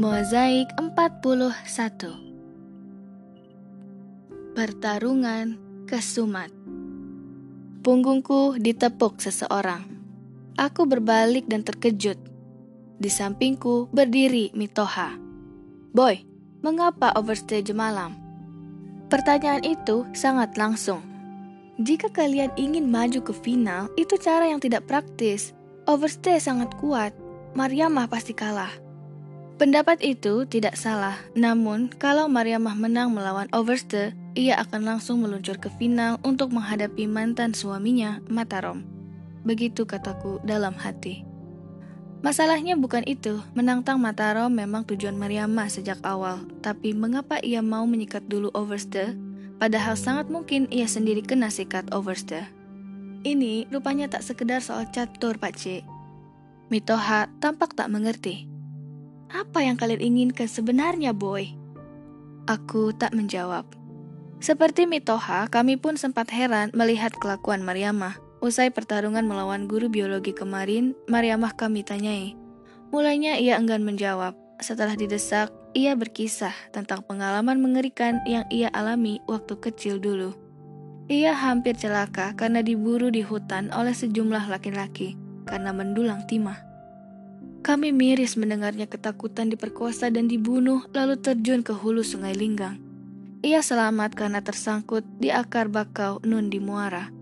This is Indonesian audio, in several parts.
Mozaik 41 Pertarungan Kesumat Punggungku ditepuk seseorang. Aku berbalik dan terkejut. Di sampingku berdiri Mitoha. Boy, mengapa overstage malam? Pertanyaan itu sangat langsung. Jika kalian ingin maju ke final, itu cara yang tidak praktis. Overstay sangat kuat. Mariamah pasti kalah. Pendapat itu tidak salah, namun kalau Mariamah menang melawan Overste, ia akan langsung meluncur ke final untuk menghadapi mantan suaminya, Matarom. Begitu kataku dalam hati. Masalahnya bukan itu, menantang Matarom memang tujuan Mariamah sejak awal, tapi mengapa ia mau menyikat dulu Overste? Padahal sangat mungkin ia sendiri kena sikat Overste. Ini rupanya tak sekedar soal catur, Pak C. Mitoha tampak tak mengerti. Apa yang kalian inginkan sebenarnya, boy? Aku tak menjawab. Seperti Mitoha, kami pun sempat heran melihat kelakuan Mariamah. Usai pertarungan melawan guru biologi kemarin, Mariamah kami tanyai. Mulainya ia enggan menjawab. Setelah didesak, ia berkisah tentang pengalaman mengerikan yang ia alami waktu kecil dulu. Ia hampir celaka karena diburu di hutan oleh sejumlah laki-laki karena mendulang timah. Kami miris mendengarnya ketakutan diperkosa dan dibunuh lalu terjun ke hulu sungai Linggang. Ia selamat karena tersangkut di akar bakau Nun di Muara.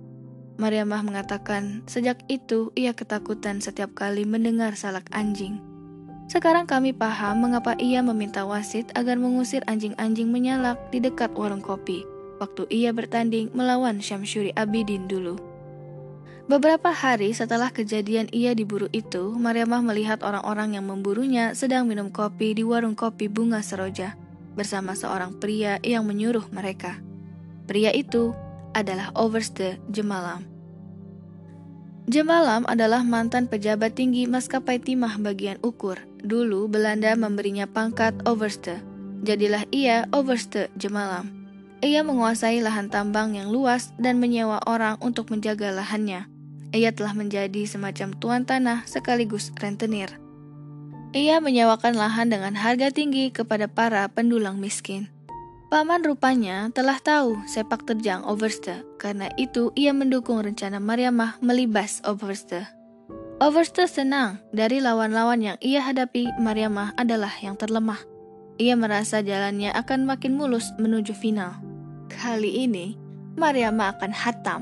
Mariamah mengatakan sejak itu ia ketakutan setiap kali mendengar salak anjing. Sekarang kami paham mengapa ia meminta wasit agar mengusir anjing-anjing menyalak di dekat warung kopi waktu ia bertanding melawan Syamsuri Abidin dulu. Beberapa hari setelah kejadian ia diburu itu, Mariamah melihat orang-orang yang memburunya sedang minum kopi di warung kopi bunga seroja bersama seorang pria yang menyuruh mereka. Pria itu adalah Overste Jemalam. Jemalam adalah mantan pejabat tinggi maskapai timah bagian ukur. Dulu Belanda memberinya pangkat Overste. Jadilah ia Overste Jemalam. Ia menguasai lahan tambang yang luas dan menyewa orang untuk menjaga lahannya ia telah menjadi semacam tuan tanah sekaligus rentenir. Ia menyewakan lahan dengan harga tinggi kepada para pendulang miskin. Paman rupanya telah tahu sepak terjang Overste, karena itu ia mendukung rencana Mariamah melibas Overste. Overste senang dari lawan-lawan yang ia hadapi Mariamah adalah yang terlemah. Ia merasa jalannya akan makin mulus menuju final. Kali ini, Mariamah akan hatam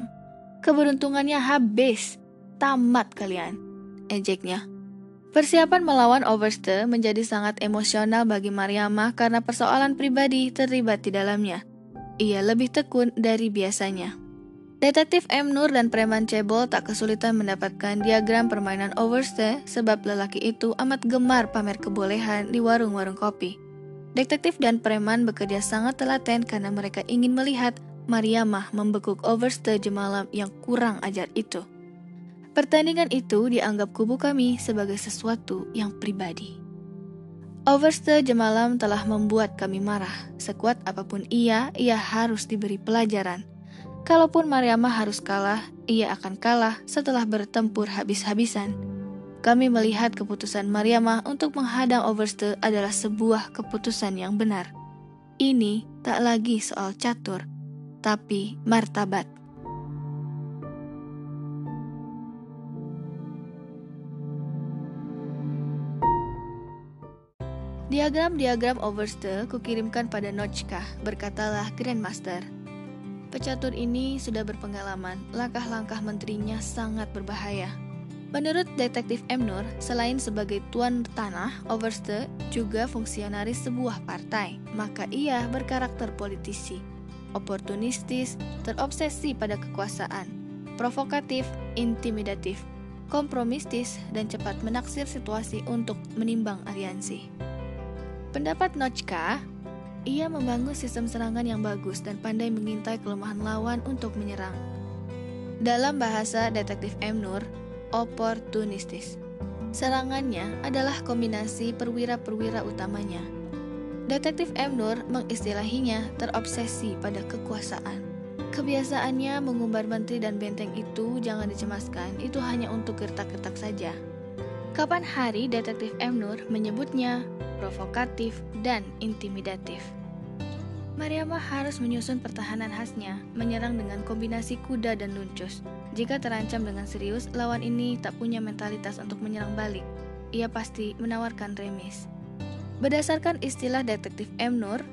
Keberuntungannya habis. Tamat kalian. Ejeknya. Persiapan melawan Overste menjadi sangat emosional bagi Mariamah karena persoalan pribadi terlibat di dalamnya. Ia lebih tekun dari biasanya. Detektif M. Nur dan preman Cebol tak kesulitan mendapatkan diagram permainan Overste sebab lelaki itu amat gemar pamer kebolehan di warung-warung kopi. Detektif dan preman bekerja sangat telaten karena mereka ingin melihat Mariamah membekuk overste Jemalam yang kurang ajar itu. Pertandingan itu dianggap kubu kami sebagai sesuatu yang pribadi. Overste Jemalam telah membuat kami marah. Sekuat apa pun ia, ia harus diberi pelajaran. Kalaupun Mariamah harus kalah, ia akan kalah setelah bertempur habis-habisan. Kami melihat keputusan Mariamah untuk menghadang Overste adalah sebuah keputusan yang benar. Ini tak lagi soal catur, tapi martabat. Diagram-diagram Overste kukirimkan pada Notchka, berkatalah Grandmaster. Pecatur ini sudah berpengalaman, langkah-langkah menterinya sangat berbahaya. Menurut detektif M. Selain sebagai tuan tanah, Overste juga fungsionaris sebuah partai, maka ia berkarakter politisi oportunistis, terobsesi pada kekuasaan, provokatif, intimidatif, kompromistis, dan cepat menaksir situasi untuk menimbang aliansi. Pendapat Notchka, ia membangun sistem serangan yang bagus dan pandai mengintai kelemahan lawan untuk menyerang. Dalam bahasa detektif M. Nur, oportunistis. Serangannya adalah kombinasi perwira-perwira utamanya – Detektif M. Nur mengistilahinya terobsesi pada kekuasaan. Kebiasaannya mengumbar menteri dan benteng itu jangan dicemaskan, itu hanya untuk gertak-gertak saja. Kapan hari detektif M. Nur menyebutnya provokatif dan intimidatif. Mariamah harus menyusun pertahanan khasnya, menyerang dengan kombinasi kuda dan luncus. Jika terancam dengan serius, lawan ini tak punya mentalitas untuk menyerang balik. Ia pasti menawarkan remis. Berdasarkan istilah detektif M. Nur,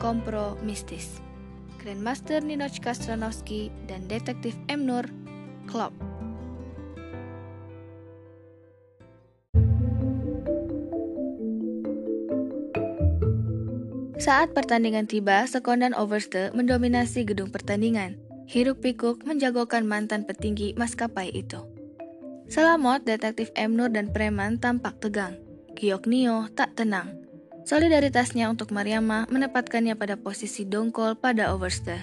kompro mistis. Grandmaster Ninochka Stranovski dan detektif M. Nur, Klopp. Saat pertandingan tiba, Sekondan Overste mendominasi gedung pertandingan. Hiruk pikuk menjagokan mantan petinggi maskapai itu. Selamot, detektif M. Nur dan preman tampak tegang. Giok Nio tak tenang. Solidaritasnya untuk Mariama menempatkannya pada posisi dongkol pada Overste.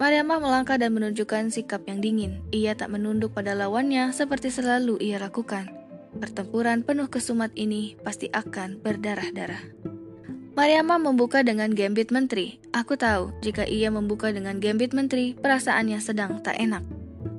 Mariama melangkah dan menunjukkan sikap yang dingin. Ia tak menunduk pada lawannya seperti selalu ia lakukan. Pertempuran penuh kesumat ini pasti akan berdarah-darah. Mariama membuka dengan gambit menteri. Aku tahu, jika ia membuka dengan gambit menteri, perasaannya sedang tak enak.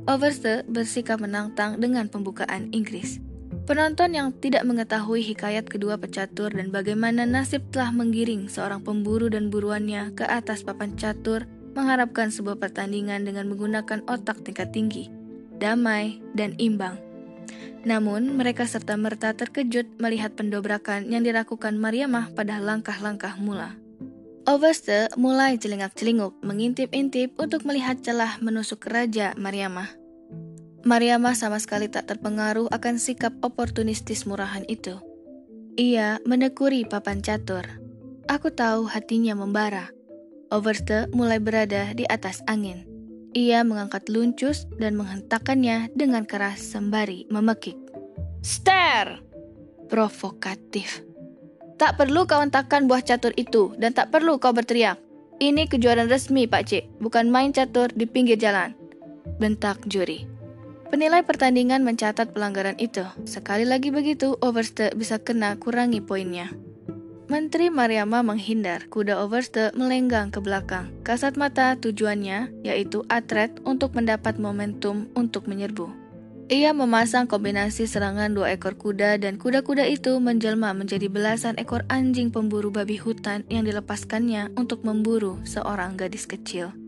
Overste bersikap menantang dengan pembukaan Inggris. Penonton yang tidak mengetahui hikayat kedua pecatur dan bagaimana nasib telah menggiring seorang pemburu dan buruannya ke atas papan catur mengharapkan sebuah pertandingan dengan menggunakan otak tingkat tinggi, damai, dan imbang. Namun, mereka serta-merta terkejut melihat pendobrakan yang dilakukan Mariamah pada langkah-langkah mula. Overste mulai celingak-celinguk, mengintip-intip untuk melihat celah menusuk Raja Mariamah. Mariamah sama sekali tak terpengaruh akan sikap oportunistis murahan itu. Ia menekuri papan catur. Aku tahu hatinya membara. Overste mulai berada di atas angin. Ia mengangkat luncus dan menghentakkannya dengan keras sembari memekik. Stare! Provokatif. Tak perlu kau hentakkan buah catur itu dan tak perlu kau berteriak. Ini kejuaraan resmi, Pak Cik, bukan main catur di pinggir jalan. Bentak juri. Penilai pertandingan mencatat pelanggaran itu. Sekali lagi begitu, Overste bisa kena kurangi poinnya. Menteri Mariama menghindar, kuda Overste melenggang ke belakang. Kasat mata tujuannya, yaitu atret untuk mendapat momentum untuk menyerbu. Ia memasang kombinasi serangan dua ekor kuda dan kuda-kuda itu menjelma menjadi belasan ekor anjing pemburu babi hutan yang dilepaskannya untuk memburu seorang gadis kecil.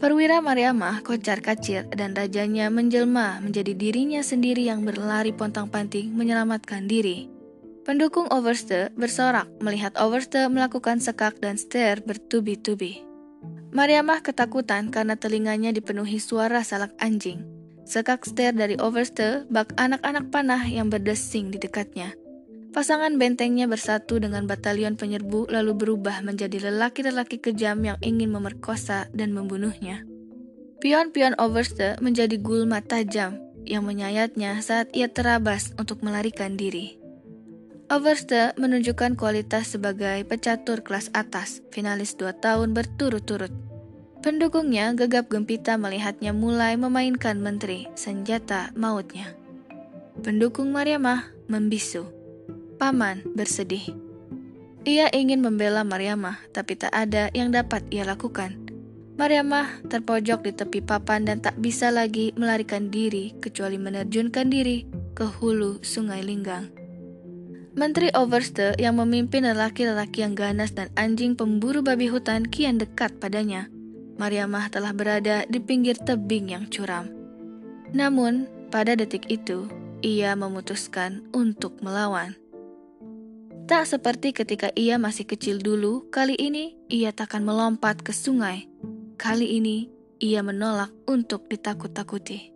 Perwira Mariamah kocar kacir dan rajanya menjelma menjadi dirinya sendiri yang berlari pontang-panting menyelamatkan diri. Pendukung Overste bersorak melihat Overste melakukan sekak dan stare bertubi-tubi. Mariamah ketakutan karena telinganya dipenuhi suara salak anjing. Sekak stare dari Overste bak anak-anak panah yang berdesing di dekatnya. Pasangan bentengnya bersatu dengan batalion penyerbu lalu berubah menjadi lelaki-lelaki kejam yang ingin memerkosa dan membunuhnya. Pion-pion Overste menjadi gulma tajam yang menyayatnya saat ia terabas untuk melarikan diri. Overste menunjukkan kualitas sebagai pecatur kelas atas, finalis dua tahun berturut-turut. Pendukungnya gegap gempita melihatnya mulai memainkan menteri, senjata mautnya. Pendukung Mariamah membisu. Paman bersedih. Ia ingin membela Mariamah, tapi tak ada yang dapat ia lakukan. Mariamah terpojok di tepi papan dan tak bisa lagi melarikan diri kecuali menerjunkan diri ke hulu sungai Linggang. Menteri Overste yang memimpin lelaki-lelaki yang ganas dan anjing pemburu babi hutan kian dekat padanya. Mariamah telah berada di pinggir tebing yang curam. Namun, pada detik itu, ia memutuskan untuk melawan. Tak seperti ketika ia masih kecil dulu, kali ini ia takkan melompat ke sungai. Kali ini ia menolak untuk ditakut-takuti.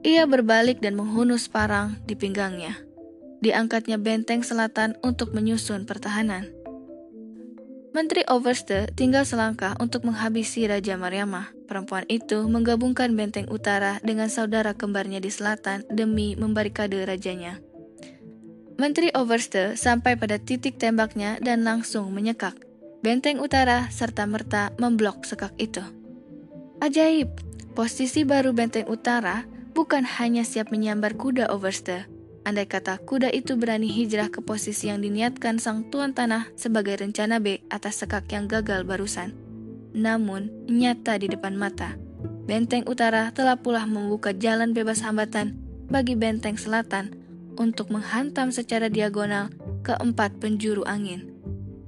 Ia berbalik dan menghunus parang di pinggangnya diangkatnya benteng selatan untuk menyusun pertahanan. Menteri Overste tinggal selangkah untuk menghabisi Raja Mariamah. Perempuan itu menggabungkan benteng utara dengan saudara kembarnya di selatan demi membarikade rajanya. Menteri Overste sampai pada titik tembaknya dan langsung menyekak. Benteng utara serta merta memblok sekak itu. Ajaib, posisi baru benteng utara bukan hanya siap menyambar kuda Overste, Andai kata kuda itu berani hijrah ke posisi yang diniatkan sang tuan tanah sebagai rencana B atas sekak yang gagal barusan. Namun, nyata di depan mata, benteng utara telah pula membuka jalan bebas hambatan bagi benteng selatan untuk menghantam secara diagonal keempat penjuru angin.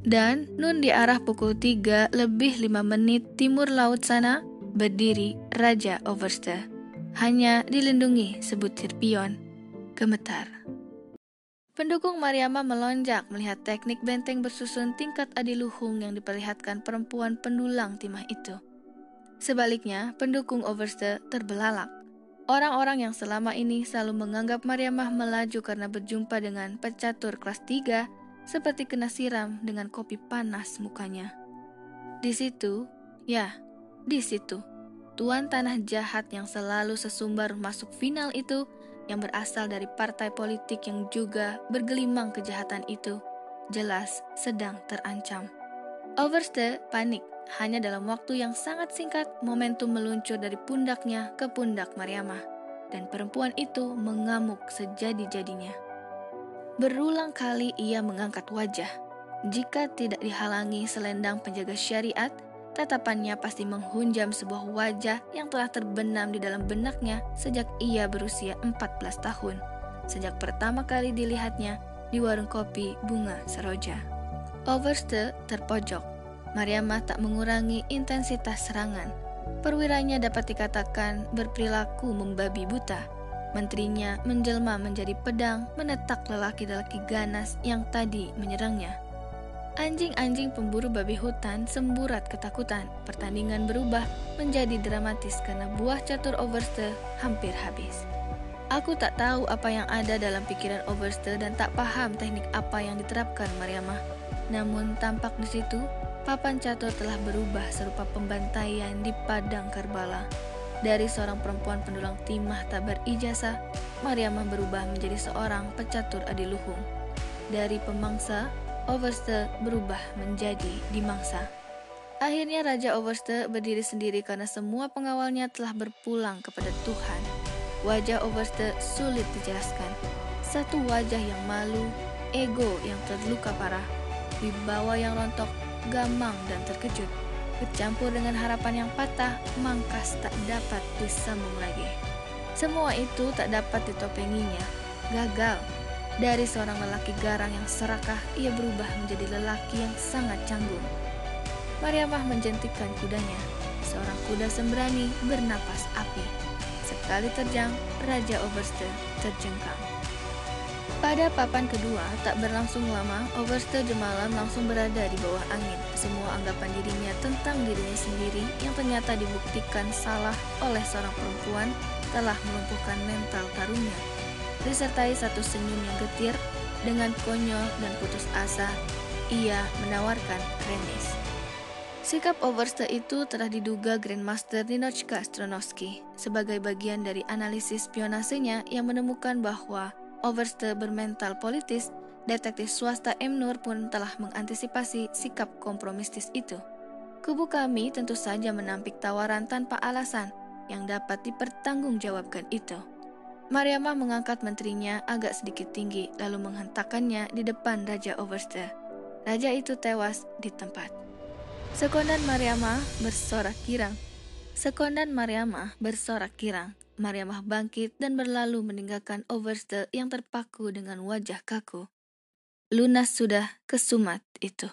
Dan nun di arah pukul 3 lebih 5 menit timur laut sana, berdiri Raja Overste. Hanya dilindungi sebutir pion. Gemetar. Pendukung Mariama melonjak melihat teknik benteng bersusun tingkat adiluhung yang diperlihatkan perempuan pendulang timah itu. Sebaliknya, pendukung Overste terbelalak. Orang-orang yang selama ini selalu menganggap Mariamah melaju karena berjumpa dengan pecatur kelas 3 seperti kena siram dengan kopi panas mukanya. Di situ, ya, di situ, tuan tanah jahat yang selalu sesumbar masuk final itu yang berasal dari partai politik yang juga bergelimang kejahatan itu, jelas sedang terancam. Overste panik hanya dalam waktu yang sangat singkat momentum meluncur dari pundaknya ke pundak Mariamah dan perempuan itu mengamuk sejadi-jadinya. Berulang kali ia mengangkat wajah. Jika tidak dihalangi selendang penjaga syariat, tatapannya pasti menghunjam sebuah wajah yang telah terbenam di dalam benaknya sejak ia berusia 14 tahun. Sejak pertama kali dilihatnya di warung kopi Bunga Seroja. Overste terpojok. Mariamah tak mengurangi intensitas serangan. Perwiranya dapat dikatakan berperilaku membabi buta Menterinya menjelma menjadi pedang menetak lelaki-lelaki ganas yang tadi menyerangnya. Anjing-anjing pemburu babi hutan semburat ketakutan. Pertandingan berubah menjadi dramatis karena buah catur Overste hampir habis. Aku tak tahu apa yang ada dalam pikiran Overste dan tak paham teknik apa yang diterapkan Mariamah. Namun tampak di situ, papan catur telah berubah serupa pembantaian di padang Karbala. Dari seorang perempuan pendulang timah tak berijazah, Mariamah berubah menjadi seorang pecatur adiluhung. Dari pemangsa, Overste berubah menjadi dimangsa. Akhirnya Raja Overste berdiri sendiri karena semua pengawalnya telah berpulang kepada Tuhan. Wajah Overste sulit dijelaskan. Satu wajah yang malu, ego yang terluka parah, wibawa yang rontok, gamang dan terkejut bercampur dengan harapan yang patah, mangkas tak dapat disambung lagi. Semua itu tak dapat ditopenginya. Gagal. Dari seorang lelaki garang yang serakah, ia berubah menjadi lelaki yang sangat canggung. Mariamah menjentikan kudanya. Seorang kuda sembrani bernapas api. Sekali terjang, Raja Overste terjengkang. Pada papan kedua, tak berlangsung lama, Overste Jemalam langsung berada di bawah angin. Semua anggapan dirinya tentang dirinya sendiri yang ternyata dibuktikan salah oleh seorang perempuan telah melumpuhkan mental tarungnya. Disertai satu senyum yang getir, dengan konyol dan putus asa, ia menawarkan remis. Sikap Overste itu telah diduga Grandmaster Ninochka Stronovsky sebagai bagian dari analisis spionasenya yang menemukan bahwa Overste bermental politis, detektif swasta M. Nur pun telah mengantisipasi sikap kompromistis itu. Kubu kami tentu saja menampik tawaran tanpa alasan yang dapat dipertanggungjawabkan itu. Mariamah mengangkat menterinya agak sedikit tinggi lalu menghentakkannya di depan Raja Overste. Raja itu tewas di tempat. Sekondan Mariamah bersorak girang. Sekondan Mariamah bersorak girang. Mariamah bangkit dan berlalu meninggalkan Overste yang terpaku dengan wajah kaku. Lunas sudah kesumat itu.